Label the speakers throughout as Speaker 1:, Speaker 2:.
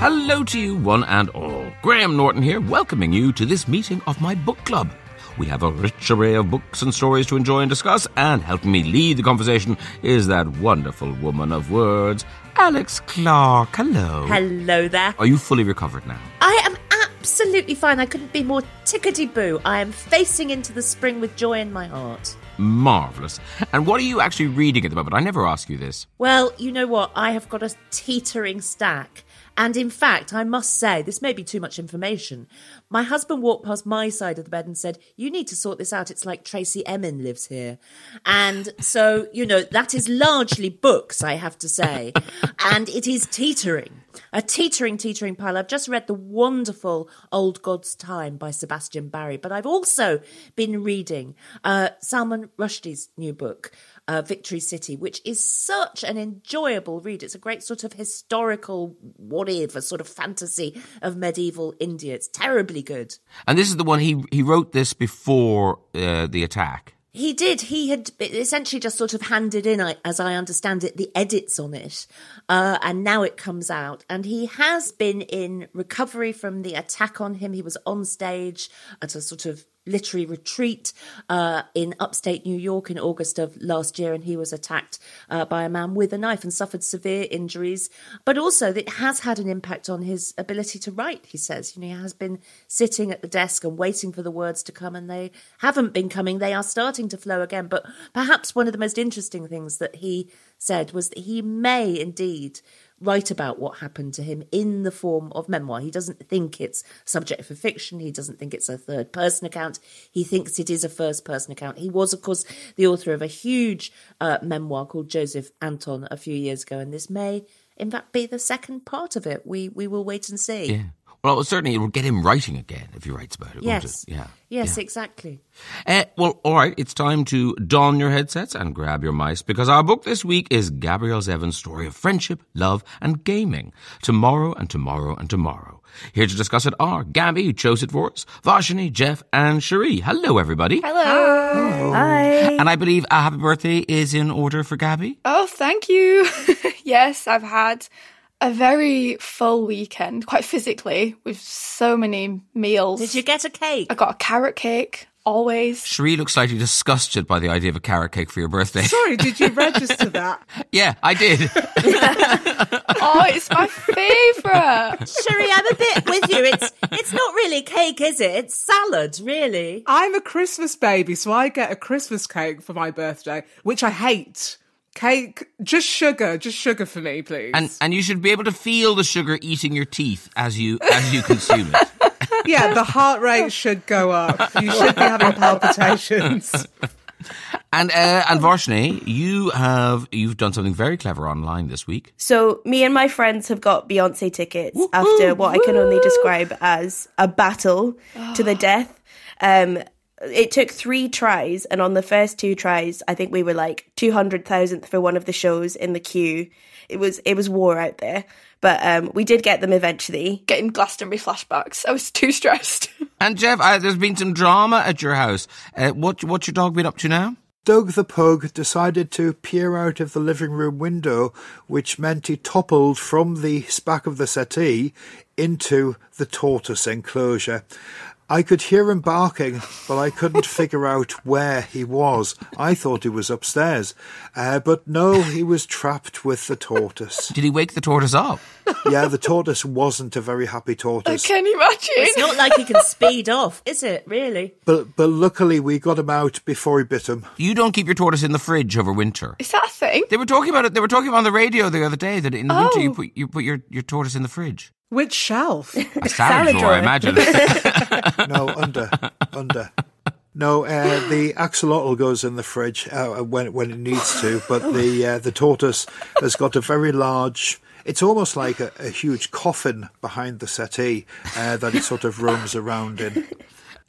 Speaker 1: Hello to you, one and all. Graham Norton here, welcoming you to this meeting of my book club. We have a rich array of books and stories to enjoy and discuss, and helping me lead the conversation is that wonderful woman of words, Alex Clark. Hello.
Speaker 2: Hello there.
Speaker 1: Are you fully recovered now?
Speaker 2: I am absolutely fine. I couldn't be more tickety boo. I am facing into the spring with joy in my heart.
Speaker 1: Marvellous. And what are you actually reading at the moment? I never ask you this.
Speaker 2: Well, you know what? I have got a teetering stack. And in fact, I must say, this may be too much information. My husband walked past my side of the bed and said, You need to sort this out. It's like Tracey Emin lives here. And so, you know, that is largely books, I have to say. and it is teetering. A teetering, teetering pile. I've just read the wonderful Old God's Time by Sebastian Barry, but I've also been reading uh, Salman Rushdie's new book, uh, Victory City, which is such an enjoyable read. It's a great sort of historical, whatever, sort of fantasy of medieval India. It's terribly good.
Speaker 1: And this is the one he he wrote this before uh, the attack.
Speaker 2: He did. He had essentially just sort of handed in, as I understand it, the edits on it. Uh, and now it comes out. And he has been in recovery from the attack on him. He was on stage at a sort of literary retreat uh, in upstate New York in August of last year, and he was attacked uh, by a man with a knife and suffered severe injuries. But also, it has had an impact on his ability to write. He says, you know, he has been sitting at the desk and waiting for the words to come, and they haven't been coming. They are starting to flow again. But perhaps one of the most interesting things that he said was that he may indeed write about what happened to him in the form of memoir. He doesn't think it's subject for fiction. He doesn't think it's a third person account. He thinks it is a first person account. He was, of course, the author of a huge uh, memoir called Joseph Anton a few years ago, and this may, in fact, be the second part of it. We we will wait and see.
Speaker 1: Yeah. Well, certainly it will get him writing again if he writes about it.
Speaker 2: Yes.
Speaker 1: It? Yeah.
Speaker 2: Yes,
Speaker 1: yeah.
Speaker 2: exactly.
Speaker 1: Uh, well, all right. It's time to don your headsets and grab your mice because our book this week is Gabrielle Zevin's story of friendship, love, and gaming. Tomorrow and tomorrow and tomorrow. Here to discuss it are Gabby, who chose it for us, Varshini, Jeff, and Cherie. Hello, everybody.
Speaker 3: Hello. Hello. Hi.
Speaker 1: And I believe a happy birthday is in order for Gabby.
Speaker 3: Oh, thank you. yes, I've had a very full weekend, quite physically, with so many meals.
Speaker 2: Did you get a cake?
Speaker 3: I got a carrot cake. Always.
Speaker 1: Cherie looks slightly disgusted by the idea of a carrot cake for your birthday.
Speaker 4: Sorry, did you register that?
Speaker 1: yeah, I did.
Speaker 3: oh, it's my favourite.
Speaker 2: Cherie, I'm a bit with you. It's it's not really cake, is it? It's salad, really.
Speaker 4: I'm a Christmas baby, so I get a Christmas cake for my birthday, which I hate. Cake, just sugar, just sugar for me, please.
Speaker 1: And and you should be able to feel the sugar eating your teeth as you as you consume it.
Speaker 4: yeah, the heart rate should go up. You should be having palpitations.
Speaker 1: And uh, and Varshini, you have you've done something very clever online this week.
Speaker 5: So me and my friends have got Beyonce tickets Woo-hoo, after what woo. I can only describe as a battle to the death. Um, it took three tries, and on the first two tries, I think we were like two hundred thousandth for one of the shows in the queue. It was it was war out there, but um, we did get them eventually.
Speaker 3: Getting Glastonbury flashbacks, I was too stressed.
Speaker 1: and Jeff, uh, there's been some drama at your house. Uh, what what's your dog been up to now?
Speaker 6: Doug the pug decided to peer out of the living room window, which meant he toppled from the back of the settee into the tortoise enclosure. I could hear him barking, but I couldn't figure out where he was. I thought he was upstairs, uh, but no, he was trapped with the tortoise.
Speaker 1: Did he wake the tortoise up?
Speaker 6: Yeah, the tortoise wasn't a very happy tortoise.
Speaker 3: Can you imagine?
Speaker 2: It's not like he can speed off, is it? Really?
Speaker 6: But but luckily we got him out before he bit him.
Speaker 1: You don't keep your tortoise in the fridge over winter.
Speaker 3: Is that a thing?
Speaker 1: They were talking about it. They were talking on the radio the other day that in the oh. winter you oh. put you put your, your tortoise in the fridge.
Speaker 4: Which shelf?
Speaker 1: A salad, salad drawer, I imagine.
Speaker 6: no, under, under. No, uh, the axolotl goes in the fridge uh, when when it needs to, but the uh, the tortoise has got a very large. It's almost like a, a huge coffin behind the settee uh, that it sort of roams around in.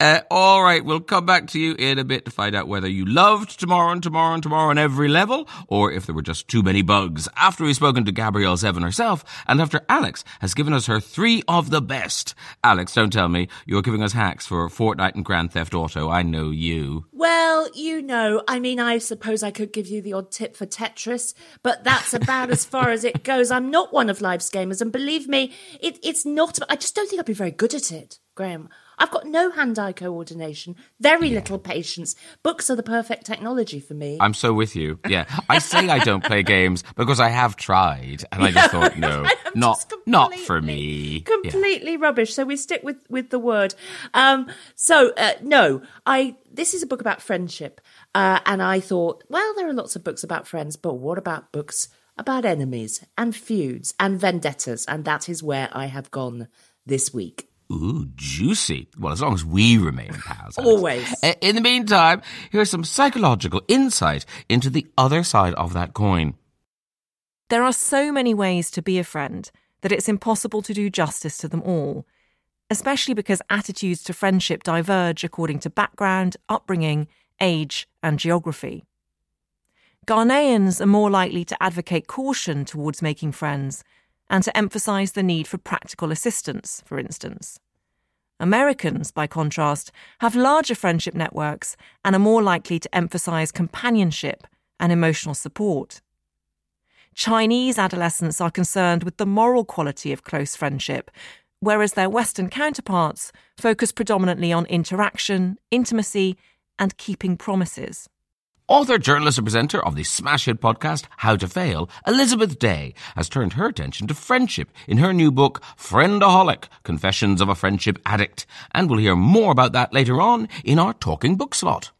Speaker 1: Uh, all right, we'll come back to you in a bit to find out whether you loved Tomorrow and Tomorrow and Tomorrow on every level, or if there were just too many bugs. After we've spoken to Gabrielle Zevin herself, and after Alex has given us her three of the best. Alex, don't tell me you're giving us hacks for Fortnite and Grand Theft Auto. I know you.
Speaker 2: Well, you know, I mean, I suppose I could give you the odd tip for Tetris, but that's about as far as it goes. I'm not one of life's gamers, and believe me, it, it's not. I just don't think I'd be very good at it, Graham. I've got no hand-eye coordination, very little patience. Books are the perfect technology for me.
Speaker 1: I'm so with you. Yeah, I say I don't play games because I have tried, and I just thought, no, not not for me.
Speaker 2: Completely yeah. rubbish. So we stick with with the word. Um, so uh, no, I. This is a book about friendship, uh, and I thought, well, there are lots of books about friends, but what about books about enemies and feuds and vendettas? And that is where I have gone this week.
Speaker 1: Ooh, juicy. Well, as long as we remain pals.
Speaker 2: Always.
Speaker 1: In the meantime, here's some psychological insight into the other side of that coin.
Speaker 7: There are so many ways to be a friend that it's impossible to do justice to them all, especially because attitudes to friendship diverge according to background, upbringing, age, and geography. Ghanaians are more likely to advocate caution towards making friends and to emphasise the need for practical assistance, for instance. Americans, by contrast, have larger friendship networks and are more likely to emphasise companionship and emotional support. Chinese adolescents are concerned with the moral quality of close friendship, whereas their Western counterparts focus predominantly on interaction, intimacy, and keeping promises.
Speaker 1: Author, journalist, and presenter of the smash hit podcast How to Fail, Elizabeth Day, has turned her attention to friendship in her new book, Friendaholic Confessions of a Friendship Addict. And we'll hear more about that later on in our Talking Book slot.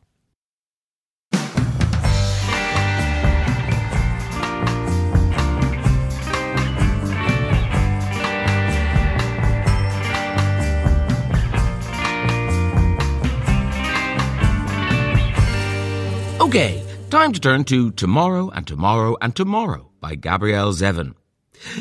Speaker 1: Okay, time to turn to Tomorrow and Tomorrow and Tomorrow by Gabrielle Zevin.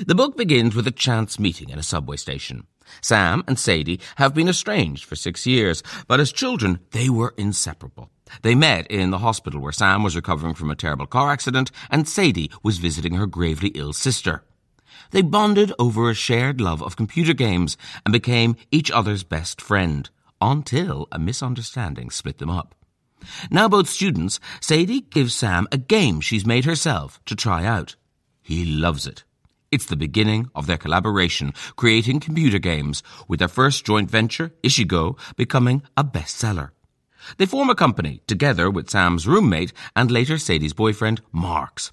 Speaker 1: The book begins with a chance meeting in a subway station. Sam and Sadie have been estranged for six years, but as children, they were inseparable. They met in the hospital where Sam was recovering from a terrible car accident and Sadie was visiting her gravely ill sister. They bonded over a shared love of computer games and became each other's best friend until a misunderstanding split them up. Now both students, Sadie gives Sam a game she's made herself to try out. He loves it. It's the beginning of their collaboration, creating computer games, with their first joint venture, Ichigo, becoming a bestseller. They form a company together with Sam's roommate and later Sadie's boyfriend, Marx.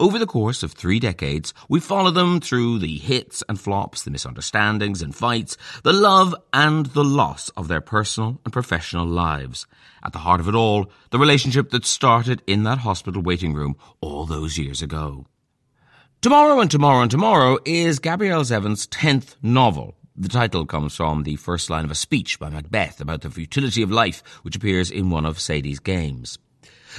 Speaker 1: Over the course of three decades, we follow them through the hits and flops, the misunderstandings and fights, the love and the loss of their personal and professional lives. At the heart of it all, the relationship that started in that hospital waiting room all those years ago. Tomorrow and Tomorrow and Tomorrow is Gabrielle Zevin's 10th novel. The title comes from the first line of a speech by Macbeth about the futility of life, which appears in one of Sadie's games.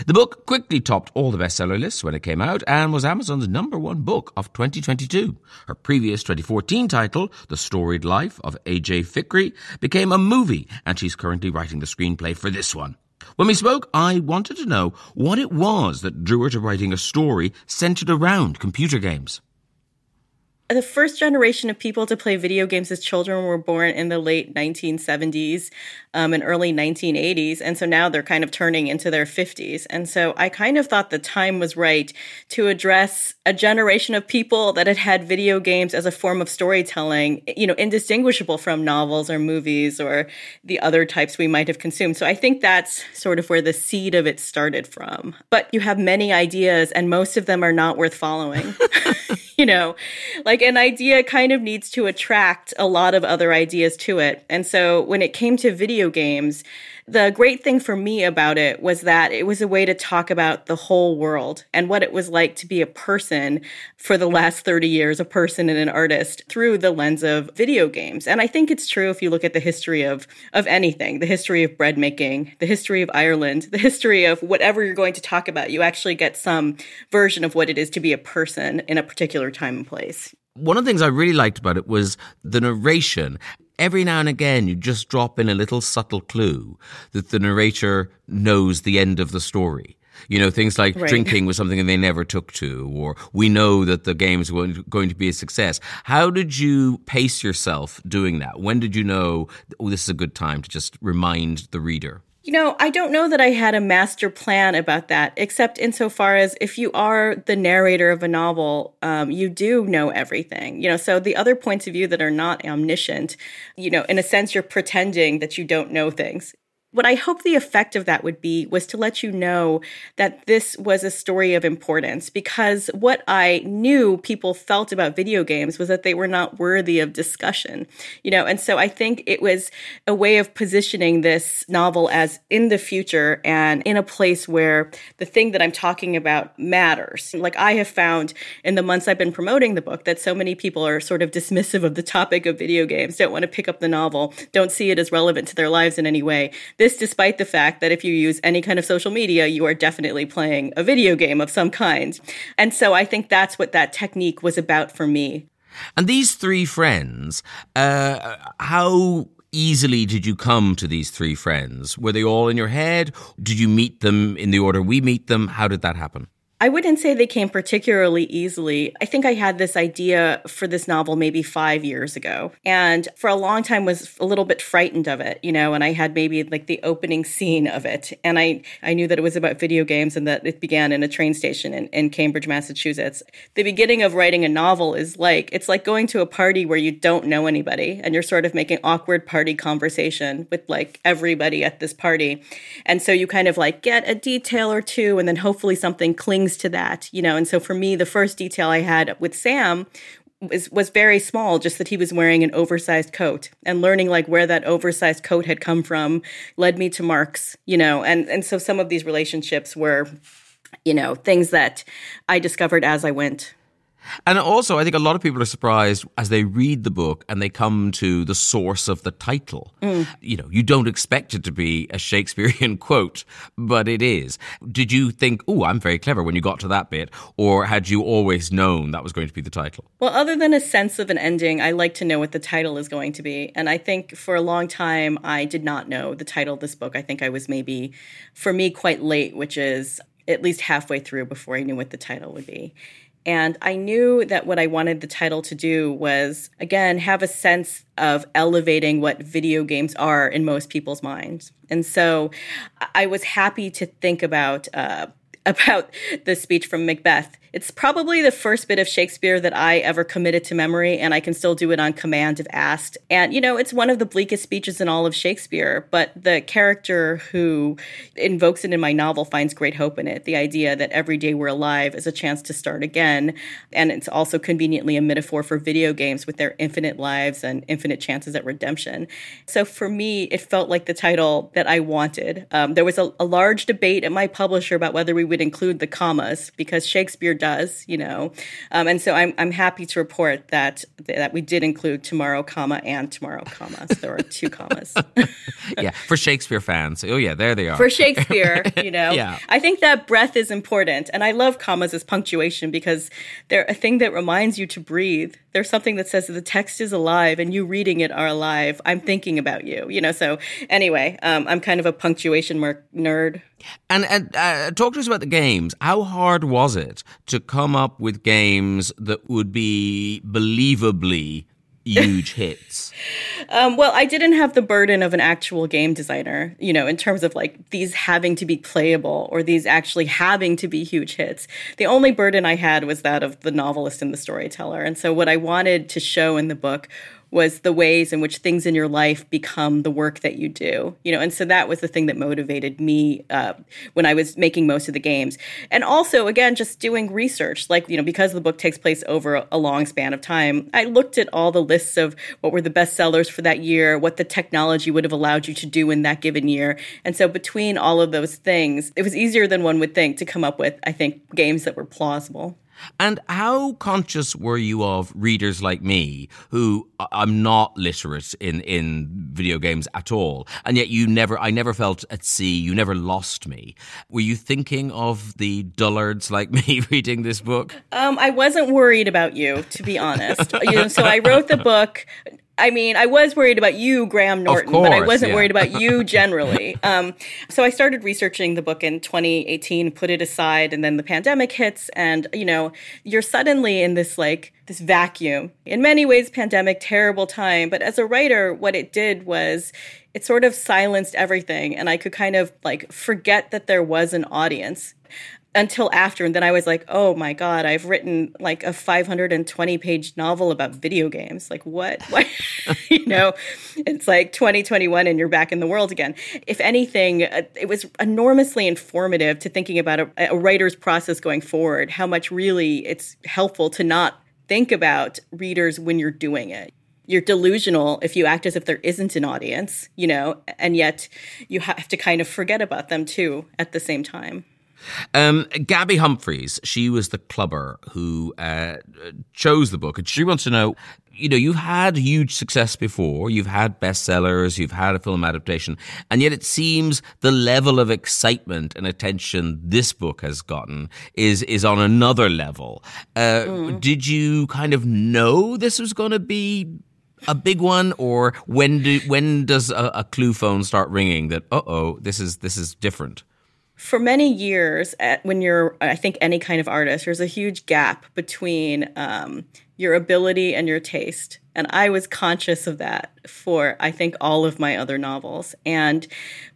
Speaker 1: The book quickly topped all the bestseller lists when it came out and was Amazon's number one book of 2022. Her previous 2014 title, The Storied Life of A.J. Fikry, became a movie and she's currently writing the screenplay for this one. When we spoke, I wanted to know what it was that drew her to writing a story centered around computer games
Speaker 8: the first generation of people to play video games as children were born in the late 1970s um, and early 1980s. And so now they're kind of turning into their 50s. And so I kind of thought the time was right to address a generation of people that had had video games as a form of storytelling, you know, indistinguishable from novels or movies or the other types we might have consumed. So I think that's sort of where the seed of it started from. But you have many ideas, and most of them are not worth following. you know, like an idea kind of needs to attract a lot of other ideas to it. And so when it came to video games, the great thing for me about it was that it was a way to talk about the whole world and what it was like to be a person for the last 30 years, a person and an artist through the lens of video games. And I think it's true if you look at the history of, of anything, the history of bread making, the history of Ireland, the history of whatever you're going to talk about, you actually get some version of what it is to be a person in a particular time and place.
Speaker 1: One of the things I really liked about it was the narration. Every now and again, you just drop in a little subtle clue that the narrator knows the end of the story. You know, things like
Speaker 8: Right.
Speaker 1: drinking was something they never took to, or we know that the game's going going to be a success. How did you pace yourself doing that? When did you know, oh, this is a good time to just remind the reader?
Speaker 8: You know, I don't know that I had a master plan about that, except insofar as if you are the narrator of a novel, um, you do know everything. You know, so the other points of view that are not omniscient, you know, in a sense, you're pretending that you don't know things. What I hope the effect of that would be was to let you know that this was a story of importance because what I knew people felt about video games was that they were not worthy of discussion, you know, and so I think it was a way of positioning this novel as in the future and in a place where the thing that I'm talking about matters. Like I have found in the months I've been promoting the book that so many people are sort of dismissive of the topic of video games, don't want to pick up the novel, don't see it as relevant to their lives in any way. This, despite the fact that if you use any kind of social media, you are definitely playing a video game of some kind. And so I think that's what that technique was about for me.
Speaker 1: And these three friends, uh, how easily did you come to these three friends? Were they all in your head? Did you meet them in the order we meet them? How did that happen?
Speaker 8: I wouldn't say they came particularly easily. I think I had this idea for this novel maybe five years ago, and for a long time was a little bit frightened of it, you know. And I had maybe like the opening scene of it, and I I knew that it was about video games and that it began in a train station in, in Cambridge, Massachusetts. The beginning of writing a novel is like it's like going to a party where you don't know anybody, and you're sort of making awkward party conversation with like everybody at this party, and so you kind of like get a detail or two, and then hopefully something clings to that, you know. And so for me, the first detail I had with Sam was was very small, just that he was wearing an oversized coat, and learning like where that oversized coat had come from led me to Marx, you know. And and so some of these relationships were, you know, things that I discovered as I went.
Speaker 1: And also, I think a lot of people are surprised as they read the book and they come to the source of the title. Mm. You know, you don't expect it to be a Shakespearean quote, but it is. Did you think, oh, I'm very clever when you got to that bit? Or had you always known that was going to be the title?
Speaker 8: Well, other than a sense of an ending, I like to know what the title is going to be. And I think for a long time, I did not know the title of this book. I think I was maybe, for me, quite late, which is at least halfway through before I knew what the title would be. And I knew that what I wanted the title to do was, again, have a sense of elevating what video games are in most people's minds. And so I was happy to think about. Uh, about the speech from Macbeth. It's probably the first bit of Shakespeare that I ever committed to memory, and I can still do it on command if asked. And, you know, it's one of the bleakest speeches in all of Shakespeare, but the character who invokes it in my novel finds great hope in it. The idea that every day we're alive is a chance to start again. And it's also conveniently a metaphor for video games with their infinite lives and infinite chances at redemption. So for me, it felt like the title that I wanted. Um, there was a, a large debate at my publisher about whether we would include the commas because Shakespeare does, you know. Um, and so I'm, I'm happy to report that that we did include tomorrow, comma, and tomorrow, comma. So there are two commas.
Speaker 1: yeah, for Shakespeare fans. Oh, yeah, there they are.
Speaker 8: for Shakespeare, you know.
Speaker 1: Yeah.
Speaker 8: I think that breath is important. And I love commas as punctuation because they're a thing that reminds you to breathe. There's something that says that the text is alive and you reading it are alive. I'm thinking about you, you know. So anyway, um, I'm kind of a punctuation mark nerd.
Speaker 1: And, and uh, talk to us about the games. How hard was it to come up with games that would be believably huge hits?
Speaker 8: Um, well, I didn't have the burden of an actual game designer, you know, in terms of like these having to be playable or these actually having to be huge hits. The only burden I had was that of the novelist and the storyteller. And so, what I wanted to show in the book was the ways in which things in your life become the work that you do you know and so that was the thing that motivated me uh, when i was making most of the games. And also again just doing research like you know because the book takes place over a long span of time i looked at all the lists of what were the best sellers for that year what the technology would have allowed you to do in that given year. And so between all of those things it was easier than one would think to come up with i think games that were plausible
Speaker 1: And how conscious were you of readers like me, who I'm not literate in, in video games at all, and yet you never, I never felt at sea, you never lost me. Were you thinking of the dullards like me reading this book?
Speaker 8: Um, I wasn't worried about you, to be honest. you know, so I wrote the book I mean, I was worried about you, Graham Norton,
Speaker 1: course,
Speaker 8: but I wasn't
Speaker 1: yeah.
Speaker 8: worried about you generally. um, so I started researching the book in 2018, put it aside, and then the pandemic hits, and you know, you're suddenly in this like this vacuum. In many ways, pandemic, terrible time. But as a writer, what it did was it sort of silenced everything, and I could kind of like forget that there was an audience until after and then i was like oh my god i've written like a 520 page novel about video games. Like what? What you know it's like 2021 and you're back in the world again. If anything uh, it was enormously informative to thinking about a, a writer's process going forward how much really it's helpful to not think about readers when you're doing it. You're delusional if you act as if there isn't an audience you know and yet you have to kind of forget about them too at the same time
Speaker 1: Um, Gabby Humphreys, she was the clubber who uh, chose the book, and she wants to know. You know, you've had huge success before. You've had bestsellers. You've had a film adaptation, and yet it seems the level of excitement and attention this book has gotten is is on another level. Uh, Did you kind of know this was going to be a big one, or when do when does a, a clue phone start ringing that uh oh this is this is different?
Speaker 8: For many years at, when you're i think any kind of artist there's a huge gap between um, your ability and your taste. And i was conscious of that for i think all of my other novels. And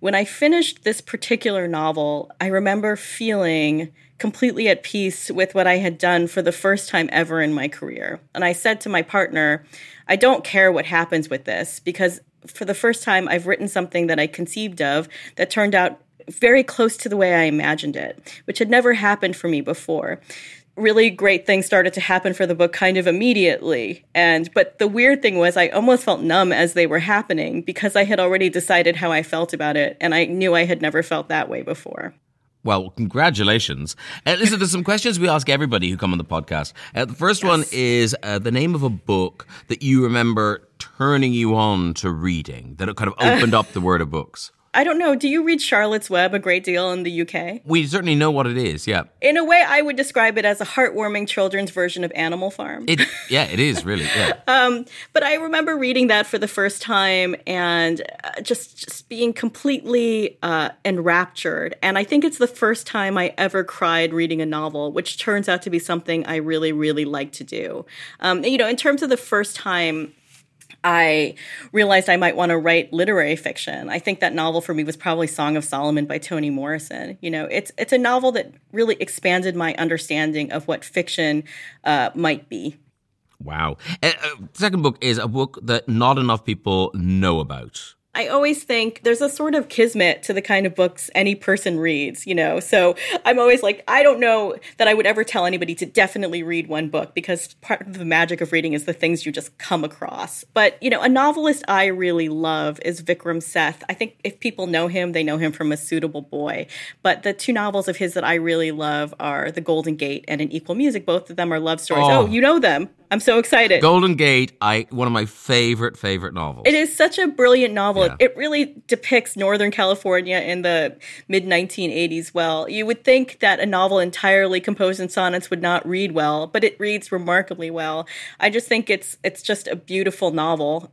Speaker 8: when i finished this particular novel i remember feeling completely at peace with what i had done for the first time ever in my career. And i said to my partner i don't care what happens with this because for the first time i've written something that i conceived of that turned out very close to the way I imagined it, which had never happened for me before. Really great things started to happen for the book kind of immediately. And but the weird thing was I almost felt numb as they were happening because I had already decided how I felt about it and I knew I had never felt that way before.
Speaker 1: Well, congratulations. Uh, listen, there's some questions we ask everybody who come on the podcast. Uh, the first yes. one is uh, the name of a book that you remember turning you on to reading, that it kind of opened up the world of books.
Speaker 8: I don't know. Do you read Charlotte's Web a great deal in the UK?
Speaker 1: We certainly know what it is, yeah.
Speaker 8: In a way, I would describe it as a heartwarming children's version of Animal Farm.
Speaker 1: It, yeah, it is really, yeah.
Speaker 8: um, but I remember reading that for the first time and uh, just just being completely uh, enraptured. And I think it's the first time I ever cried reading a novel, which turns out to be something I really, really like to do. Um, you know, in terms of the first time I realized I might want to write literary fiction. I think that novel for me was probably Song of Solomon by Toni Morrison. You know, it's it's a novel that really expanded my understanding of what fiction uh, might be.
Speaker 1: Wow. Uh, second book is a book that not enough people know about.
Speaker 8: I always think there's a sort of kismet to the kind of books any person reads, you know. So I'm always like, I don't know that I would ever tell anybody to definitely read one book because part of the magic of reading is the things you just come across. But, you know, a novelist I really love is Vikram Seth. I think if people know him, they know him from A Suitable Boy. But the two novels of his that I really love are The Golden Gate and An Equal Music. Both of them are love stories. Oh, oh you know them. I'm so excited.
Speaker 1: Golden Gate, I one of my favorite favorite novels.
Speaker 8: It is such a brilliant novel. Yeah. It really depicts Northern California in the mid 1980s well. You would think that a novel entirely composed in sonnets would not read well, but it reads remarkably well. I just think it's it's just a beautiful novel.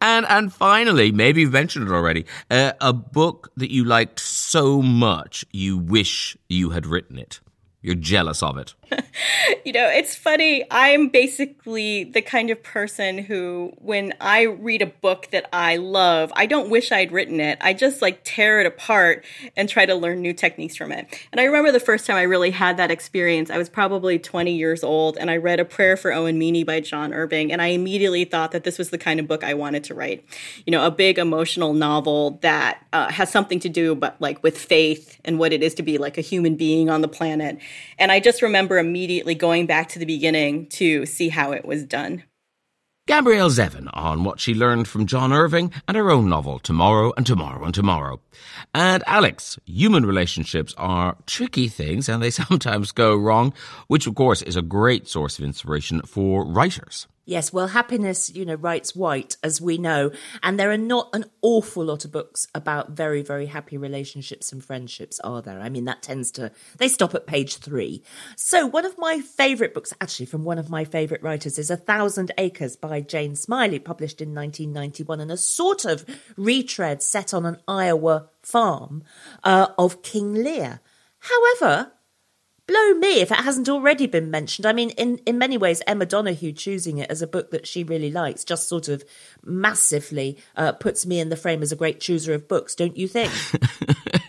Speaker 1: And and finally, maybe you've mentioned it already, uh, a book that you liked so much you wish you had written it. You're jealous of it.
Speaker 8: you know, it's funny. I'm basically the kind of person who, when I read a book that I love, I don't wish I'd written it. I just like tear it apart and try to learn new techniques from it. And I remember the first time I really had that experience, I was probably 20 years old and I read A Prayer for Owen Meany by John Irving. And I immediately thought that this was the kind of book I wanted to write. You know, a big emotional novel that uh, has something to do, but like with faith and what it is to be like a human being on the planet. And I just remember immediately going back to the beginning to see how it was done.
Speaker 1: Gabrielle Zevin on what she learned from John Irving and her own novel, Tomorrow and Tomorrow and Tomorrow. And Alex, human relationships are tricky things and they sometimes go wrong, which of course is a great source of inspiration for writers.
Speaker 2: Yes, well, happiness, you know, writes white, as we know. And there are not an awful lot of books about very, very happy relationships and friendships, are there? I mean, that tends to, they stop at page three. So, one of my favourite books, actually from one of my favourite writers, is A Thousand Acres by Jane Smiley, published in 1991, and a sort of retread set on an Iowa farm uh, of King Lear. However, blow me if it hasn't already been mentioned. I mean, in, in many ways, Emma Donoghue choosing it as a book that she really likes just sort of massively uh, puts me in the frame as a great chooser of books, don't you think?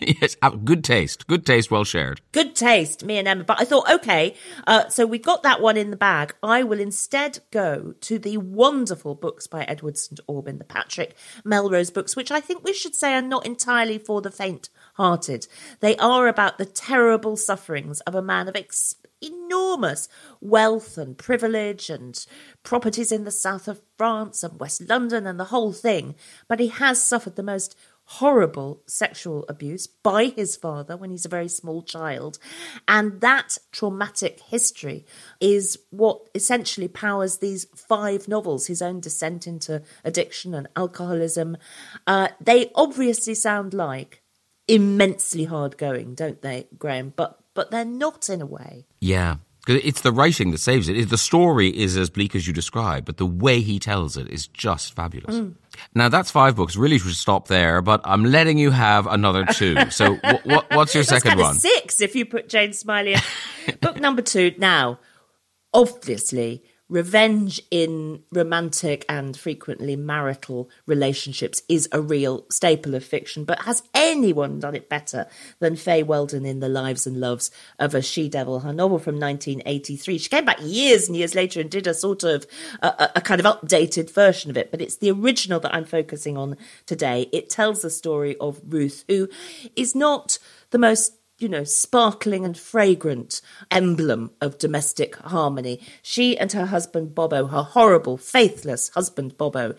Speaker 1: yes, uh, good taste. Good taste, well shared.
Speaker 2: Good taste, me and Emma. But I thought, okay, uh, so we've got that one in the bag. I will instead go to the wonderful books by Edward St. Aubyn, the Patrick Melrose books, which I think we should say are not entirely for the faint hearted. They are about the terrible sufferings of a man of ex- enormous wealth and privilege and properties in the south of France and West London and the whole thing. But he has suffered the most horrible sexual abuse by his father when he's a very small child. And that traumatic history is what essentially powers these five novels his own descent into addiction and alcoholism. Uh, they obviously sound like immensely hard going, don't they, Graham? But but they're not in a way.
Speaker 1: Yeah. It's the writing that saves it. The story is as bleak as you describe, but the way he tells it is just fabulous. Mm. Now that's five books. Really should stop there, but I'm letting you have another two. So w- w- what's your second one?
Speaker 2: Six, if you put Jane Smiley. Book number two. Now, obviously, revenge in romantic and frequently marital relationships is a real staple of fiction, but has anyone done it better than Fay Weldon in The Lives and Loves of a She Devil, her novel from 1983? She came back years and years later and did a sort of a, a kind of updated version of it, but it's the original that I'm focusing on today. It tells the story of Ruth, who is not the most you know, sparkling and fragrant emblem of domestic harmony. She and her husband Bobo, her horrible, faithless husband Bobo,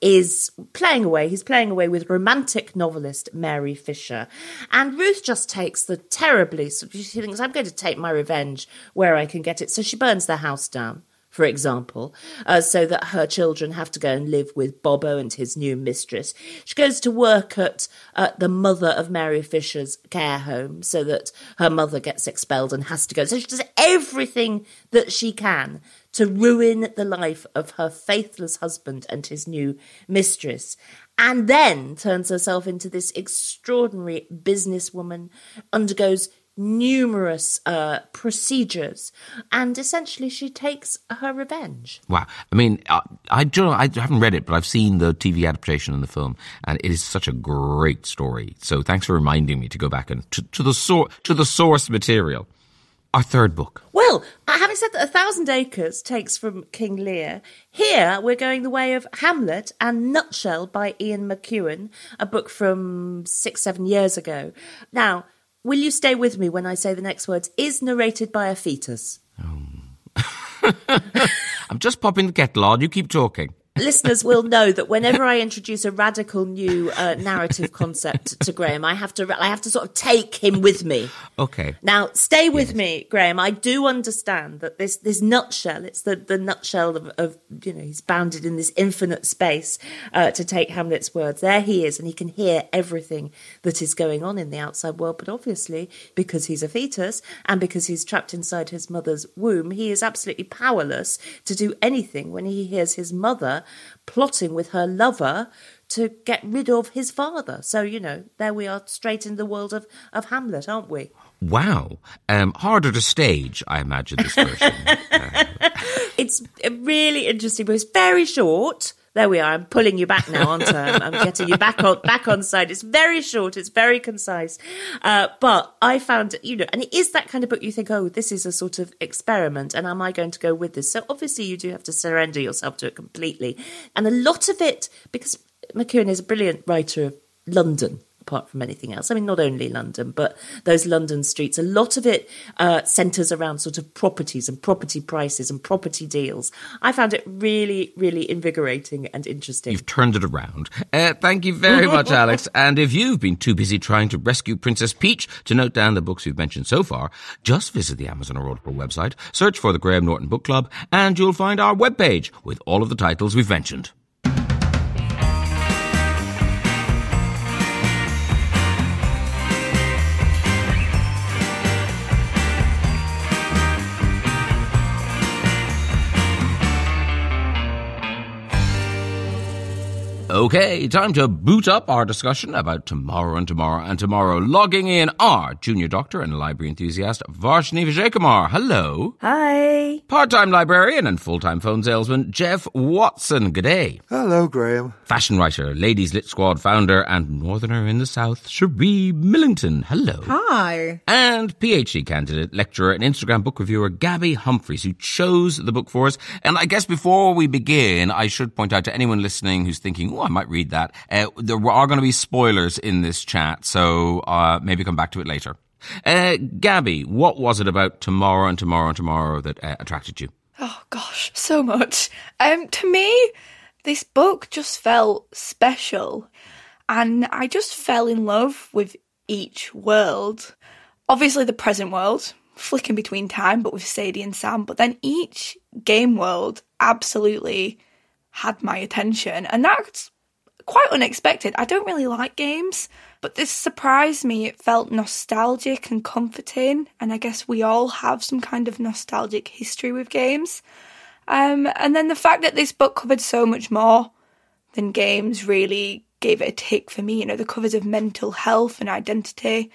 Speaker 2: is playing away. He's playing away with romantic novelist Mary Fisher. And Ruth just takes the terribly, she thinks, I'm going to take my revenge where I can get it. So she burns their house down for example, uh, so that her children have to go and live with Bobo and his new mistress. She goes to work at uh, the mother of Mary Fisher's care home so that her mother gets expelled and has to go. So she does everything that she can to ruin the life of her faithless husband and his new mistress. And then turns herself into this extraordinary businesswoman, undergoes numerous uh, procedures, and essentially she takes her revenge.
Speaker 1: Wow! I mean, I, I don't. I haven't read it, but I've seen the TV adaptation and the film, and it is such a great story. So thanks for reminding me to go back and to, to the sor- to the source material. Our third book.
Speaker 2: Well, having said that, A Thousand Acres takes from King Lear. Here we're going the way of Hamlet and Nutshell by Ian McEwan, a book from six, seven years ago. Now, will you stay with me when I say the next words? Is narrated by a fetus.
Speaker 1: Oh. I'm just popping the kettle on. You keep talking
Speaker 2: listeners will know that whenever I introduce a radical new uh, narrative concept to Graham, I have to I have to sort of take him with me.
Speaker 1: Okay.
Speaker 2: Now, stay with yes. me, Graham. I do understand that this this nutshell, it's the the nutshell of, of you know he's bounded in this infinite space. Uh, to take Hamlet's words, there he is, and he can hear everything that is going on in the outside world. But obviously, because he's a fetus and because he's trapped inside his mother's womb, he is absolutely powerless to do anything when he hears his mother plotting with her lover to get rid of his father. So, you know, there we are straight in the world of, of Hamlet, aren't we?
Speaker 1: Wow. Um, harder to stage, I imagine, this version. uh.
Speaker 2: It's really interesting, but it's very short. There we are. I'm pulling you back now, aren't I? I'm getting you back on back on side. It's very short. It's very concise. Uh, but I found, you know, and it is that kind of book you think, oh, this is a sort of experiment, and am I going to go with this? So obviously, you do have to surrender yourself to it completely, and a lot of it because McEwan is a brilliant writer of London apart from anything else. I mean, not only London, but those London streets. A lot of it uh, centres around sort of properties and property prices and property deals. I found it really, really invigorating and interesting.
Speaker 1: You've turned it around. Uh, thank you very much, Alex. And if you've been too busy trying to rescue Princess Peach to note down the books we've mentioned so far, just visit the Amazon or Audible website, search for the Graham Norton Book Club, and you'll find our webpage with all of the titles we've mentioned. Okay, time to boot up our discussion about tomorrow and tomorrow and tomorrow. Logging in our junior doctor and library enthusiast, Varshni Vijaykumar. Hello.
Speaker 5: Hi.
Speaker 1: Part-time librarian and full-time phone salesman, Jeff Watson. Good day.
Speaker 6: Hello, Graham.
Speaker 1: Fashion writer, Ladies Lit Squad founder and northerner in the south, Cherie Millington. Hello.
Speaker 4: Hi.
Speaker 1: And PhD candidate, lecturer and Instagram book reviewer, Gabby Humphreys, who chose the book for us. And I guess before we begin, I should point out to anyone listening who's thinking, I might read that. Uh, there are going to be spoilers in this chat, so uh, maybe come back to it later. Uh, Gabby, what was it about tomorrow and tomorrow and tomorrow that uh, attracted you?
Speaker 3: Oh gosh, so much. Um, to me, this book just felt special, and I just fell in love with each world. Obviously, the present world, flicking between time, but with Sadie and Sam. But then each game world absolutely had my attention, and that's quite unexpected. I don't really like games, but this surprised me. It felt nostalgic and comforting, and I guess we all have some kind of nostalgic history with games. Um, and then the fact that this book covered so much more than games really gave it a tick for me. You know, the covers of mental health and identity.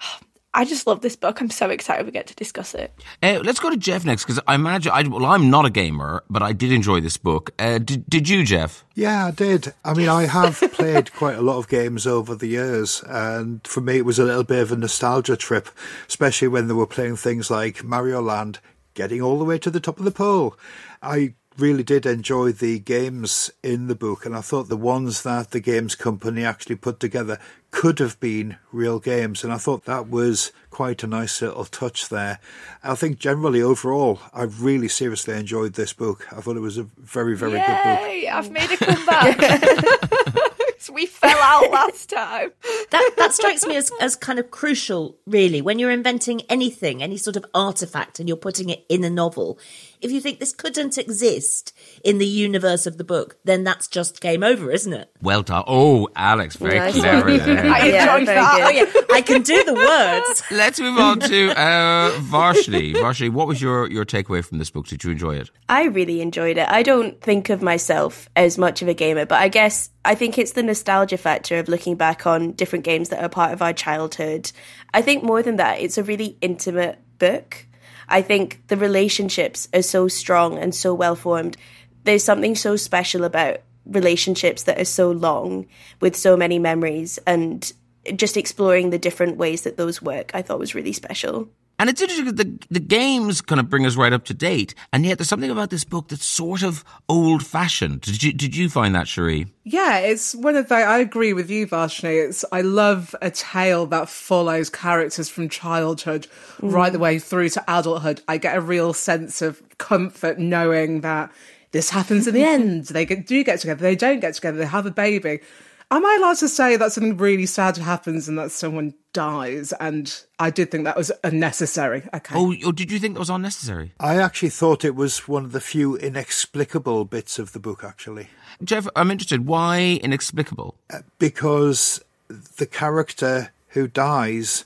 Speaker 3: I just love this book. I'm so excited we get to discuss it.
Speaker 1: Uh, let's go to Jeff next because I imagine, I, well, I'm not a gamer, but I did enjoy this book. Uh, did, did you, Jeff?
Speaker 6: Yeah, I did. I mean, I have played quite a lot of games over the years, and for me, it was a little bit of a nostalgia trip, especially when they were playing things like Mario Land, getting all the way to the top of the pole. I really did enjoy the games in the book, and I thought the ones that the games company actually put together could have been real games, and I thought that was quite a nice little touch there. I think generally overall, I really seriously enjoyed this book. I thought it was a very, very
Speaker 3: Yay,
Speaker 6: good book.
Speaker 3: I've made a comeback. we fell out last time.
Speaker 2: that that strikes me as as kind of crucial, really, when you're inventing anything, any sort of artifact, and you're putting it in a novel. If you think this couldn't exist in the universe of the book, then that's just game over, isn't it?
Speaker 1: Well done. Oh, Alex, very
Speaker 5: Nice
Speaker 1: clever there.
Speaker 3: I
Speaker 5: Yeah,
Speaker 3: enjoyed
Speaker 5: very
Speaker 3: that.
Speaker 2: Oh yeah, I can do the words.
Speaker 1: Let's move on to uh, Varshni. Varshni, what was your, your takeaway from this book? Did you enjoy it?
Speaker 5: I really enjoyed it. I don't think of myself as much of a gamer, but I guess I think it's the nostalgia factor of looking back on different games that are part of our childhood. I think more than that, it's a really intimate book. I think the relationships are so strong and so well formed. There's something so special about relationships that are so long with so many memories and just exploring the different ways that those work, I thought was really special.
Speaker 1: And it's interesting because the, the games kind of bring us right up to date. And yet there's something about this book that's sort of old fashioned. Did you, did you find that, Cherie?
Speaker 4: Yeah, it's one of the. I agree with you, Varshni. It's I love a tale that follows characters from childhood mm. right the way through to adulthood. I get a real sense of comfort knowing that this happens in the end. They get, do get together. They don't get together. They have a baby. Am I allowed to say that something really sad happens and that someone dies? And I did think that was unnecessary. Okay.
Speaker 1: Oh, oh, did you think that was unnecessary?
Speaker 6: I actually thought it was one of the few inexplicable bits of the book, actually,
Speaker 1: Jeff, I'm interested. Why inexplicable?
Speaker 6: Uh, because the character who dies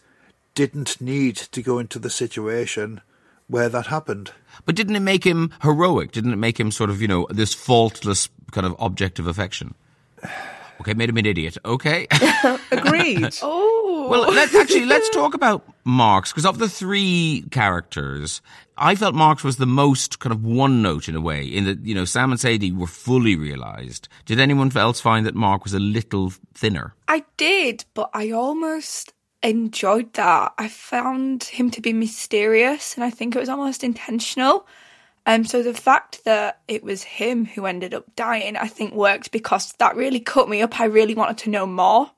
Speaker 6: didn't need to go into the situation where that happened.
Speaker 1: But didn't it make him heroic? Didn't it make him sort of, you know, this faultless kind of object of affection? Okay, made him an idiot. Okay.
Speaker 4: Agreed.
Speaker 3: Oh,
Speaker 1: well, let's actually, let's talk about Marx because of the three characters, I felt Marx was the most kind of one note in a way. In that, you know, Sam and Sadie were fully realised. Did anyone else find that Mark was a little thinner?
Speaker 3: I did, but I almost enjoyed that. I found him to be mysterious, and I think it was almost intentional. Um, so the fact that it was him who ended up dying, I think worked because that really cut me up. I really wanted to know more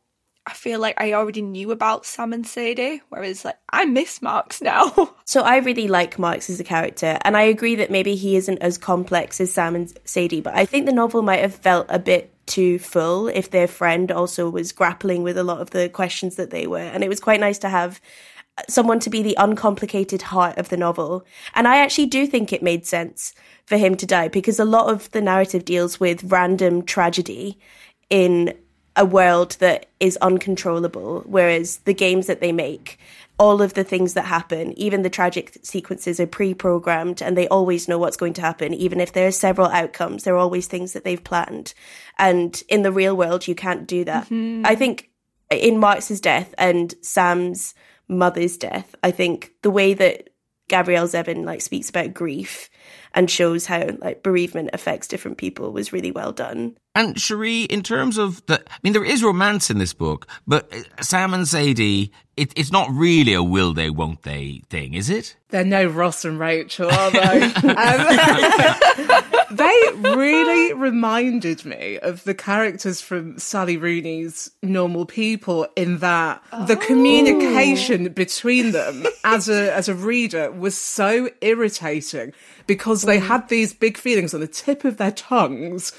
Speaker 3: I feel like I already knew about Sam and Sadie, whereas like I miss Marx now.
Speaker 5: So I really like Marx as a character, and I agree that maybe he isn't as complex as Sam and Sadie, but I think the novel might have felt a bit too full if their friend also was grappling with a lot of the questions that they were. And it was quite nice to have someone to be the uncomplicated heart of the novel. And I actually do think it made sense for him to die because a lot of the narrative deals with random tragedy in a world that is uncontrollable, whereas the games that they make, all of the things that happen, even the tragic sequences are pre programmed and they always know what's going to happen. Even if there are several outcomes, there are always things that they've planned. And in the real world, you can't do that. Mm-hmm. I think in Marx's death and Sam's mother's death, I think the way that Gabrielle Zevin like speaks about grief and shows how like bereavement affects different people was really well done.
Speaker 1: And Cherie, in terms of the, I mean, there is romance in this book, but uh, Sam and Sadie, it, it's not really a will they, won't they thing, is it?
Speaker 4: They're no Ross and Rachel, are they? um, they really reminded me of the characters from Sally Rooney's Normal People in that the communication between them as a as a reader was so irritating because they had these big feelings on the tip of their tongues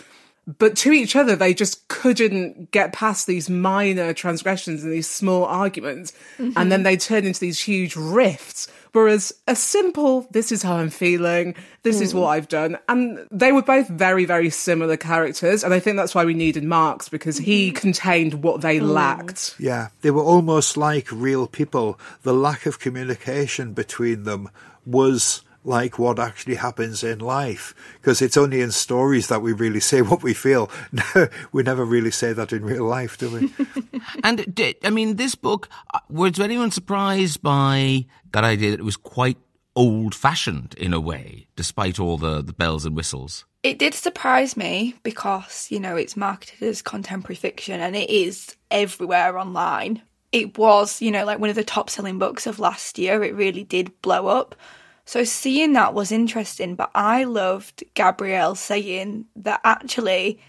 Speaker 4: but to each other they just couldn't get past these minor transgressions and these small arguments. And then they turned into these huge rifts. Whereas a simple this is how i'm feeling this is what i've done and they were both very very similar characters and i think that's why we needed marx because he mm-hmm. contained what they mm. lacked.
Speaker 6: Yeah, they were almost like real people. The lack of communication between them was like what actually happens in life because it's only in stories that we really say what we feel. No, we never really say that in real life, do we?
Speaker 1: And did, I mean, this book, uh, was anyone surprised by that idea that it was quite old fashioned in a way, despite all the, the bells and whistles?
Speaker 3: It did surprise me because, you know, it's marketed as contemporary fiction and it is everywhere online. It was, you know, like one of the top selling books of last year. It really did blow up. So seeing that was interesting, but I loved Gabrielle saying that actually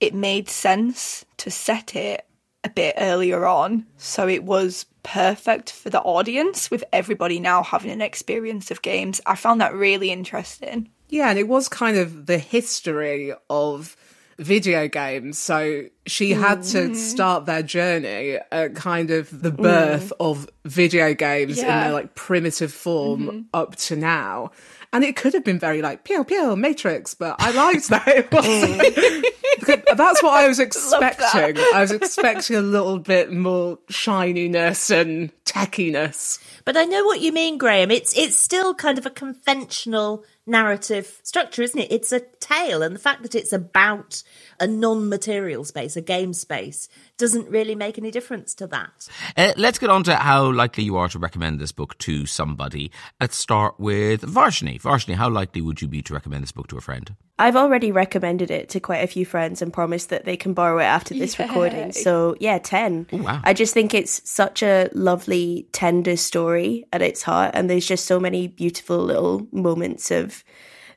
Speaker 3: it made sense to set it a bit earlier on. So it was perfect for the audience with everybody now having an experience of games. I found that really interesting.
Speaker 4: Yeah, and it was kind of the history of video games. So she had to mm-hmm. start their journey at kind of the mm. birth of video games in their like primitive form mm-hmm. up to now. And it could have been very like pew pew Matrix, but I liked that it wasn't. That's what I was expecting. I was expecting a little bit more shininess and techiness.
Speaker 2: But I know what you mean, Graham. It's it's still kind of a conventional narrative structure, isn't it? It's a tale, and the fact that it's about a non-material space, a game space, doesn't really make any difference to that.
Speaker 1: Uh, let's get on to how likely you are to recommend this book to somebody. Let's start with Varshini. Varshini, how likely would you be to recommend this book to a friend?
Speaker 5: I've already recommended it to quite a few friends and promised that they can borrow it after this recording. So, yeah, 10.
Speaker 1: wow.
Speaker 5: I just think it's such a lovely, tender story at its heart. And there's just so many beautiful little moments of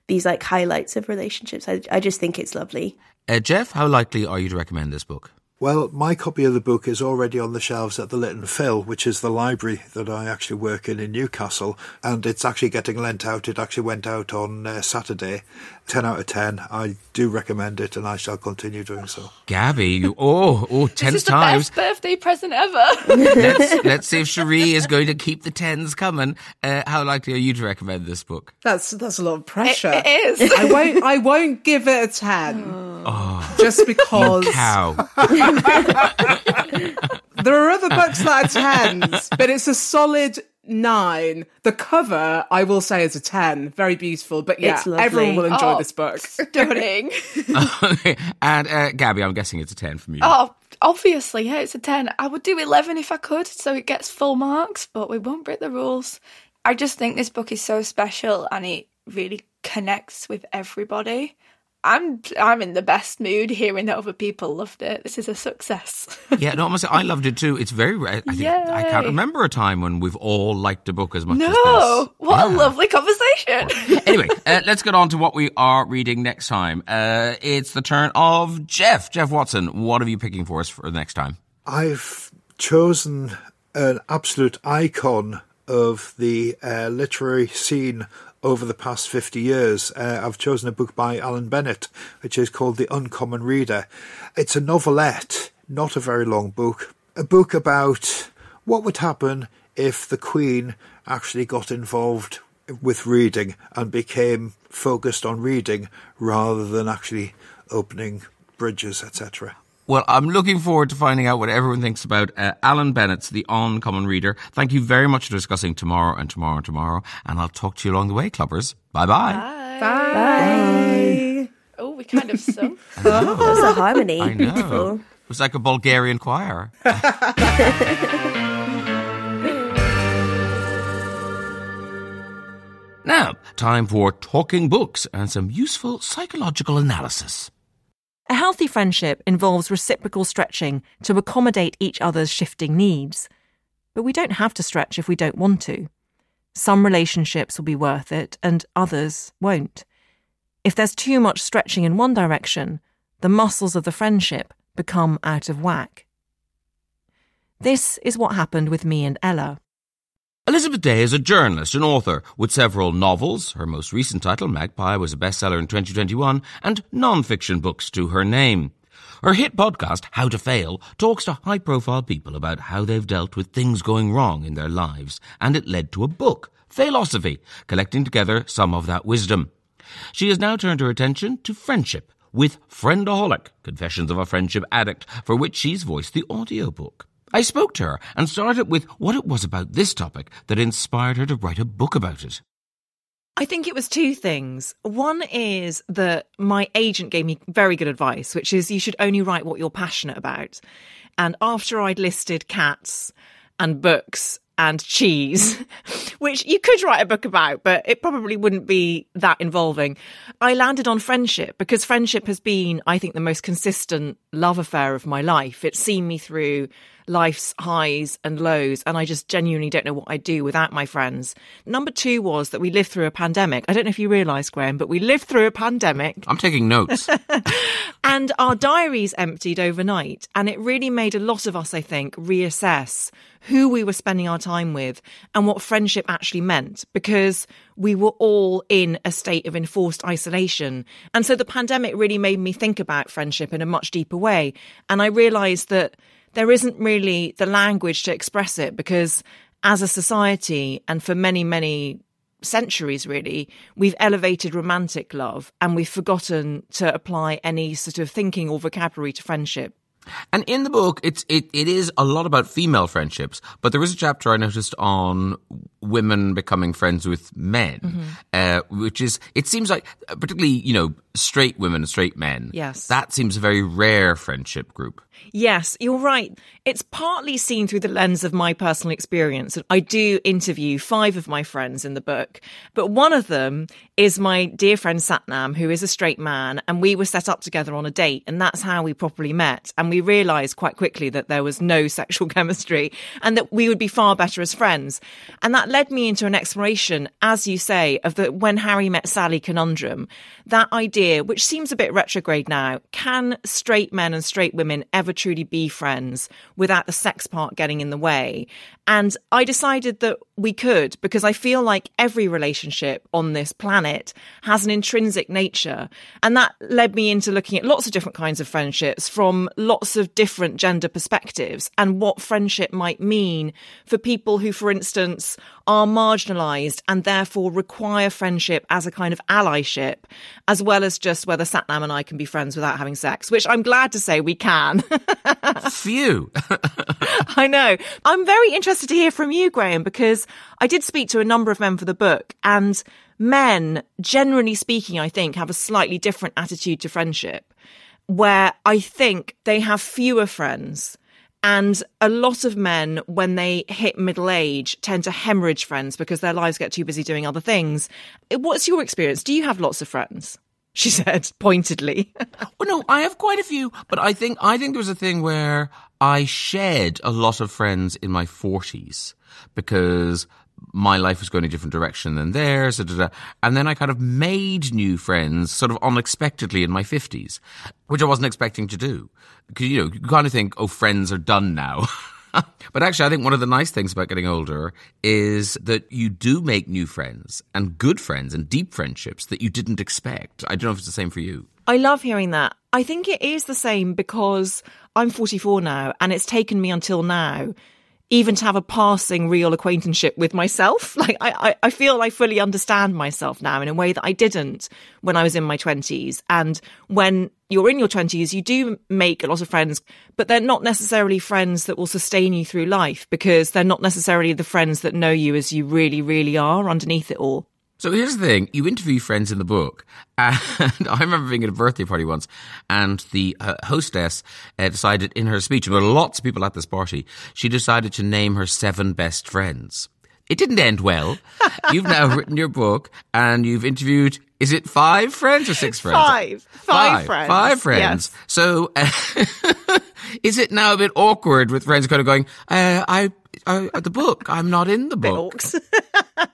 Speaker 5: these like highlights of relationships. I, I just think it's lovely.
Speaker 1: Uh, Jeff, how likely are you to recommend this book?
Speaker 6: Well, my copy of the book is already on the shelves at the Lit & Phil, which is the library that I actually work in in Newcastle, and it's actually getting lent out. It actually went out on uh, Saturday. 10 out of 10. I do recommend it, and I shall continue doing so.
Speaker 1: Gabby, you, oh, oh,
Speaker 3: This
Speaker 1: tense
Speaker 3: is the best birthday present ever.
Speaker 1: let's, let's see if Cherie is going to keep the tens coming. Uh, how likely are you to recommend this book?
Speaker 4: That's that's a lot of pressure.
Speaker 3: it is.
Speaker 4: I won't I won't give it a ten. Just because
Speaker 1: Cow.
Speaker 4: There are other books that are tens, but it's a solid nine. The cover, I will say, is a ten. Very beautiful. But yeah,
Speaker 5: It's
Speaker 4: everyone will enjoy
Speaker 3: Oh.
Speaker 4: this book.
Speaker 3: Stunning.
Speaker 1: and uh, Gabby, I'm guessing it's a 10 from you.
Speaker 3: Oh, obviously, yeah, it's a 10. I would do 11 if I could, so it gets full marks, but we won't break the rules. I just think this book is so special and it really connects with everybody. I'm I'm in the best mood hearing that other people loved it. This is a success.
Speaker 1: Yeah, no, I must say, I loved it too. It's very rare. I, think, I can't remember a time when we've all liked a book as much as this.
Speaker 3: no, what a lovely conversation.
Speaker 1: anyway, uh, let's get on to what we are reading next time. Uh, it's the turn of Jeff. Jeff Watson, what are you picking for us for the next time?
Speaker 6: I've chosen an absolute icon of the uh, literary scene over the past 50 years. Uh, I've chosen a book by Alan Bennett, which is called The Uncommon Reader. It's a novelette, not a very long book, a book about what would happen if the Queen actually got involved with reading and became focused on reading rather than actually opening bridges, etc.
Speaker 1: Well, I'm looking forward to finding out what everyone thinks about uh, Alan Bennett's The Uncommon Reader. Thank you very much for discussing tomorrow and tomorrow and tomorrow, and I'll talk to you along the way, clubbers. Bye-bye.
Speaker 3: Bye.
Speaker 5: Bye.
Speaker 3: Oh, we kind of sung.
Speaker 5: That was a harmony.
Speaker 1: I know.
Speaker 5: Beautiful.
Speaker 1: It was like a Bulgarian choir. now, time for talking books and some useful psychological analysis.
Speaker 7: A healthy friendship involves reciprocal stretching to accommodate each other's shifting needs. But we don't have to stretch if we don't want to. Some relationships will be worth it, and others won't. If there's too much stretching in one direction, the muscles of the friendship become out of whack. This is what happened with me and Ella.
Speaker 1: Elizabeth Day is a journalist and author with several novels. Her most recent title, Magpie, was a bestseller in 2021, and non-fiction books to her name. Her hit podcast, How to Fail, talks to high profile people about how they've dealt with things going wrong in their lives, and it led to a book, Failosophy, collecting together some of that wisdom. She has now turned her attention to friendship with Friendaholic, Confessions of a Friendship Addict, for which she's voiced the audiobook. I spoke to her and started with what it was about this topic that inspired her to write a book about it.
Speaker 7: I think it was two things. One is that my agent gave me very good advice, which is you should only write what you're passionate about. And after I'd listed cats and books and cheese, which you could write a book about, but it probably wouldn't be that involving. I landed on friendship because friendship has been, I think, the most consistent love affair of my life. It's seen me through life's highs and lows, and I just genuinely don't know what I'd do without my friends. Number two was that we lived through a pandemic. I don't know if you realise, Graham, but we lived through a pandemic
Speaker 1: I'm taking notes.
Speaker 7: and our diaries emptied overnight. And it really made a lot of us, I think, reassess who we were spending our time with and what friendship actually meant because we were all in a state of enforced isolation. And so the pandemic really made me think about friendship in a much deeper way. And I realized that there isn't really the language to express it because as a society and for many, many centuries really we've elevated romantic love and we've forgotten to apply any sort of thinking or vocabulary to friendship
Speaker 1: And in the book, it's it, it is a lot about female friendships, but there is a chapter I noticed on women becoming friends with men, uh, which is it seems like particularly you know straight women and straight men.
Speaker 7: Yes.
Speaker 1: that seems a very rare friendship group.
Speaker 7: Yes, you're right. It's partly seen through the lens of my personal experience. I do interview five of my friends in the book, but one of them is my dear friend Satnam, who is a straight man, and we were set up together on a date, and that's how we properly met. And we realized quite quickly that there was no sexual chemistry and that we would be far better as friends. And that led me into an exploration, as you say, of the when Harry met Sally conundrum. That idea, which seems a bit retrograde now, can straight men and straight women ever truly be friends without the sex part getting in the way? And I decided that we could because I feel like every relationship on this planet has an intrinsic nature. And that led me into looking at lots of different kinds of friendships from lots of different gender perspectives and what friendship might mean for people who, for instance, are marginalized and therefore require friendship as a kind of allyship, as well as just whether Satnam and I can be friends without having sex, which I'm glad to say we can.
Speaker 1: Phew.
Speaker 7: I know. I'm very interested to hear from you, Graham, because I did speak to a number of men for the book, and men, generally speaking, I think, have a slightly different attitude to friendship, where I think they have fewer friends. And a lot of men, when they hit middle age, tend to hemorrhage friends because their lives get too busy doing other things. What's your experience? Do you have lots of friends? She said pointedly.
Speaker 1: Well, no, I have quite a few, but I think I think there was a thing where I shed a lot of friends in my forties because my life was going a different direction than theirs, da, da, da. and then I kind of made new friends sort of unexpectedly in my fifties, which I wasn't expecting to do. Because you know, you kind of think, oh, friends are done now. but actually, I think one of the nice things about getting older is that you do make new friends and good friends and deep friendships that you didn't expect. I don't know if it's the same for you.
Speaker 7: I love hearing that. I think it is the same because I'm 44 now and it's taken me until now even to have a passing real acquaintanceship with myself. Like I, I, feel I fully understand myself now in a way that I didn't when I was in my twenties. And when you're in your twenties, you do make a lot of friends, but they're not necessarily friends that will sustain you through life because they're not necessarily the friends that know you as you really, really are underneath it all.
Speaker 1: So here's the thing: you interview friends in the book, and I remember being at a birthday party once, and the uh, hostess uh, decided in her speech, and there were lots of people at this party. She decided to name her seven best friends. It didn't end well. You've now written your book, and you've interviewed. Is it five friends or six friends?
Speaker 7: Five. Five, five friends.
Speaker 1: Five friends. Yes. So, uh, is it now a bit awkward with friends kind of going, uh, I uh, the book. I'm not in the book.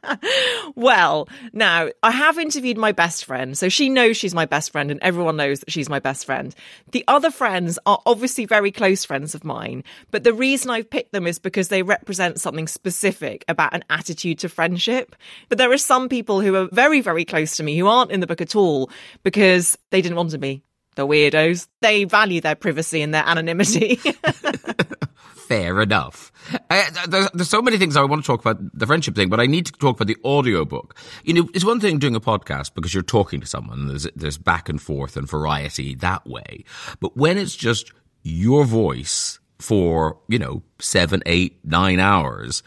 Speaker 7: well, now I have interviewed my best friend, so she knows she's my best friend, and everyone knows that she's my best friend. The other friends are obviously very close friends of mine, but the reason I've picked them is because they represent something specific about an attitude to friendship. But there are some people who are very, very close to me who aren't in the book at all because they didn't want to be. The weirdos. They value their privacy and their anonymity.
Speaker 1: fair enough. Uh, there's, there's, so many things I want to talk about the friendship thing, but I need to talk about the audio book. You know, it's one thing doing a podcast because you're talking to someone. There's there's back and forth and variety that way, but when it's just your voice for you know seven, eight, nine hours,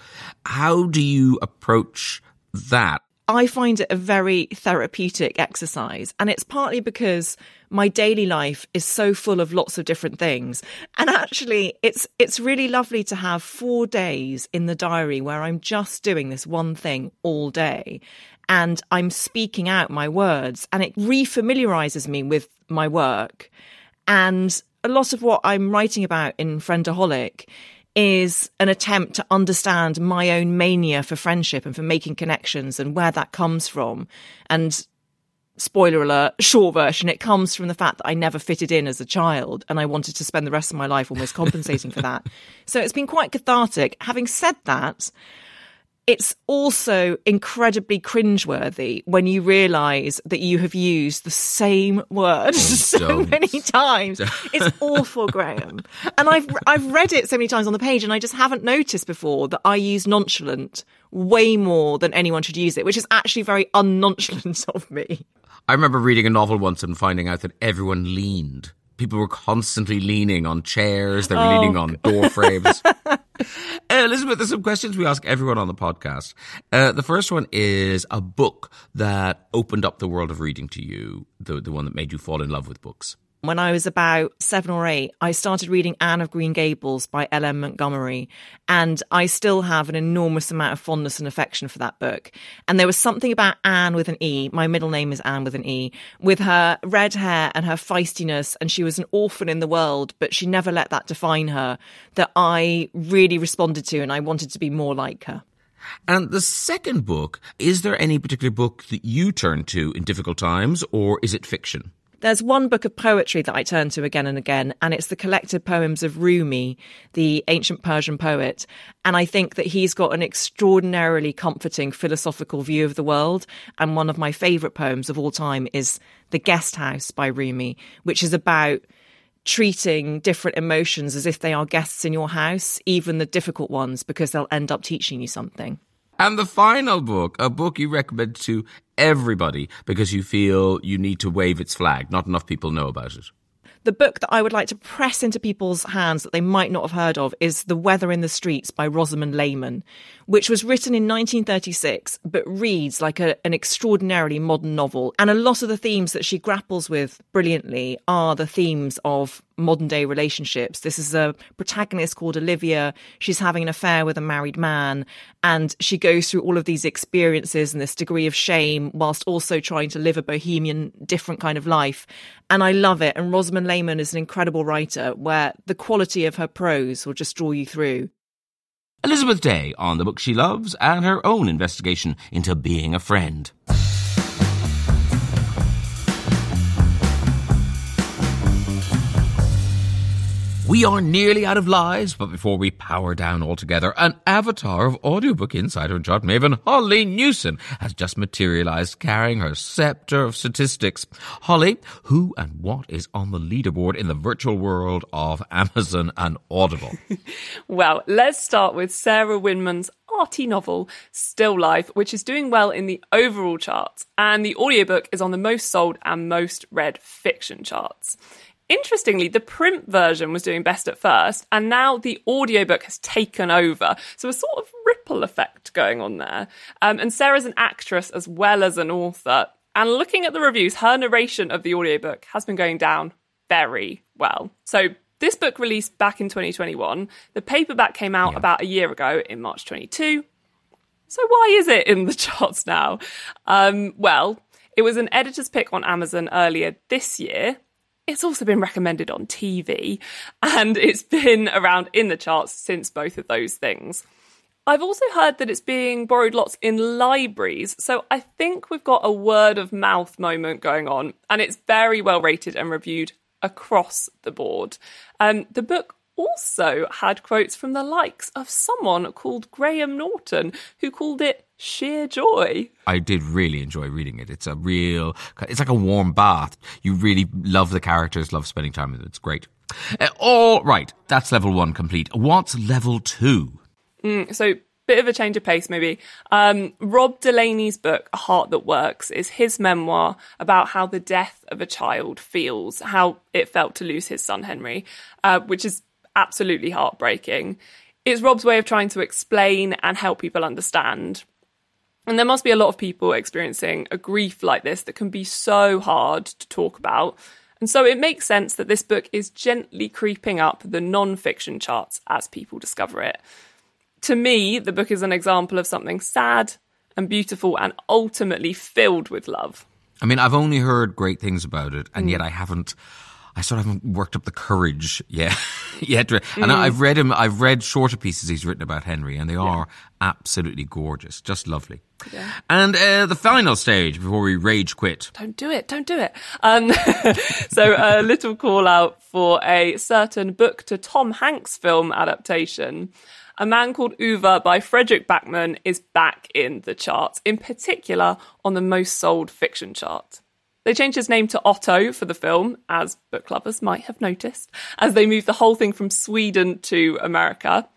Speaker 1: how do you approach that?
Speaker 7: I find it a very therapeutic exercise. And it's partly because my daily life is so full of lots of different things. And actually, it's, it's really lovely to have four days in the diary where I'm just doing this one thing all day. And I'm speaking out my words and it refamiliarizes me with my work. And a lot of what I'm writing about in Friendaholic is an attempt to understand my own mania for friendship and for making connections and where that comes from. And spoiler alert, short version, it comes from the fact that I never fitted in as a child and I wanted to spend the rest of my life almost compensating for that. So it's been quite cathartic. Having said that, it's also incredibly cringeworthy when you realize that you have used the same word oh, so Don't. many times. It's awful, Graham. And I've I've read it so many times on the page and I just haven't noticed before that I use nonchalant way more than anyone should use it, which is actually very unnonchalant of me.
Speaker 1: I remember reading a novel once and finding out that everyone leaned people were constantly leaning on chairs, they were oh, leaning on door frames. uh, Elizabeth, there's some questions we ask everyone on the podcast. Uh, the first one is a book that opened up the world of reading to you, the, the one that made you fall in love with books.
Speaker 7: When I was about seven or eight, I started reading Anne of Green Gables by L.M. Montgomery, and I still have an enormous amount of fondness and affection for that book. And there was something about Anne with an E, my middle name is Anne with an E, with her red hair and her feistiness, and she was an orphan in the world, but she never let that define her, that I really responded to, and I wanted to be more like her.
Speaker 1: And the second book, is there any particular book that you turn to in difficult times, or is it fiction?
Speaker 7: There's one book of poetry that I turn to again and again, and it's the collected poems of Rumi, the ancient Persian poet. And I think that he's got an extraordinarily comforting philosophical view of the world. And one of my favourite poems of all time is The Guest House by Rumi, which is about treating different emotions as if they are guests in your house, even the difficult ones, because they'll end up teaching you something.
Speaker 1: And the final book, a book you recommend to everybody because you feel you need to wave its flag. Not enough people know about it.
Speaker 7: The book that I would like to press into people's hands that they might not have heard of is The Weather in the Streets by Rosamond Lehmann, which was written in 1936 but reads like a, an extraordinarily modern novel. And a lot of the themes that she grapples with brilliantly are the themes of modern day relationships. This is a protagonist called Olivia. She's having an affair with a married man, and she goes through all of these experiences and this degree of shame whilst also trying to live a bohemian, different kind of life. And I love it. And Rosamond Lehmann is an incredible writer where the quality of her prose will just draw you through.
Speaker 1: Elizabeth Day on the book she loves and her own investigation into being a friend. We are nearly out of lives, but before we power down altogether, an avatar of audiobook insider and chart maven Holly Newson has just materialized carrying her scepter of statistics. Holly, who and what is on the leaderboard in the virtual world of Amazon and Audible?
Speaker 9: well, let's start with Sarah Winman's arty novel, Still Life, which is doing well in the overall charts, and the audiobook is on the most sold and most read fiction charts. Interestingly, the print version was doing best at first, and now the audiobook has taken over. So a sort of ripple effect going on there. Um, and Sarah's an actress as well as an author. And looking at the reviews, her narration of the audiobook has been going down very well. So this book released back in 2021. The paperback came out yeah. about a year ago in March 22. So why is it in the charts now? Um, well, it was an editor's pick on Amazon earlier this year. It's also been recommended on TV, and it's been around in the charts since both of those things. I've also heard that it's being borrowed lots in libraries, so I think we've got a word of mouth moment going on, and it's very well rated and reviewed across the board. Um, the book also had quotes from the likes of someone called Graham Norton, who called it sheer joy.
Speaker 1: I did really enjoy reading it. It's a real, it's like a warm bath. You really love the characters, love spending time with them. It's great. Uh, all right, that's level one complete. What's level two?
Speaker 9: Mm, so bit of a change of pace maybe. Um, Rob Delaney's book, A Heart That Works, is his memoir about how the death of a child feels, how it felt to lose his son Henry, uh, which is absolutely heartbreaking. It's Rob's way of trying to explain and help people understand. And there must be a lot of people experiencing a grief like this that can be so hard to talk about. And so it makes sense that this book is gently creeping up the non fiction charts as people discover it to me, the book is an example of something sad and beautiful and ultimately filled with love.
Speaker 1: I mean, I've only heard great things about it, and mm. yet I haven't. I sort of haven't worked up the courage yet. yet, and mm. I've read him. I've read shorter pieces he's written about Henry, and they are yeah. absolutely gorgeous, just lovely. Yeah. And uh, the final stage before we rage quit.
Speaker 9: Don't do it. Don't do it. Um, so a little call out for a certain book to Tom Hanks film adaptation. A Man Called Ove by Fredrik Backman is back in the charts, in particular on the most sold fiction chart. They changed his name to Otto for the film, as book lovers might have noticed, as they moved the whole thing from Sweden to America.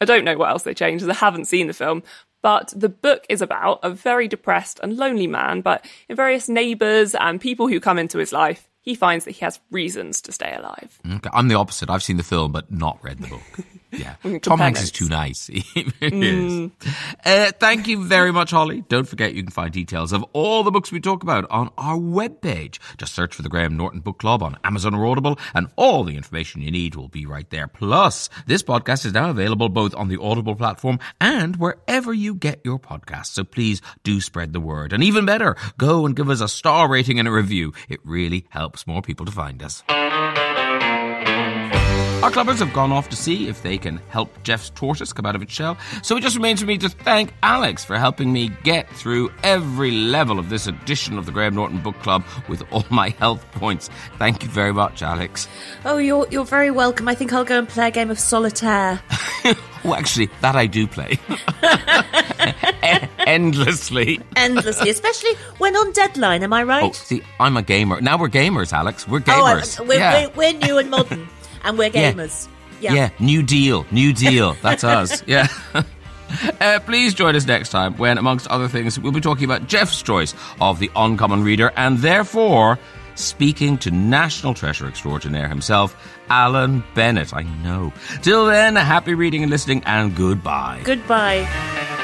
Speaker 9: I don't know what else they changed, as I haven't seen the film, but the book is about a very depressed and lonely man, but in various neighbours and people who come into his life, he finds that he has reasons to stay alive.
Speaker 1: Okay. I'm the opposite. I've seen the film, but not read the book. Yeah. Tom Hanks is too nice. mm. uh, thank you very much, Holly. Don't forget you can find details of all the books we talk about on our webpage. Just search for the Graham Norton Book Club on Amazon or Audible, and all the information you need will be right there. Plus, this podcast is now available both on the Audible platform and wherever you get your podcasts. So please do spread the word. And even better, go and give us a star rating and a review. It really helps more people to find us. Our clubbers have gone off to see if they can help Jeff's tortoise come out of its shell, so it just remains for me to thank Alex for helping me get through every level of this edition of the Graham Norton Book Club with all my health points. Thank you very much, Alex.
Speaker 2: Oh, you're you're very welcome. I think I'll go and play a game of solitaire.
Speaker 1: oh, actually, that I do play. Endlessly.
Speaker 2: Endlessly, especially when on deadline, am I right? Oh,
Speaker 1: see, I'm a gamer. Now we're gamers, Alex. We're oh, gamers.
Speaker 2: Oh, we're, yeah. we're, we're new and modern and we're gamers.
Speaker 1: Yeah. yeah. New Deal. New Deal. That's us. Yeah. Uh, please join us next time when, amongst other things, we'll be talking about Jeff's choice of the Uncommon Reader and therefore speaking to National Treasure Extraordinaire himself, Alan Bennett. I know. Till then, happy reading and listening and goodbye.
Speaker 2: Goodbye.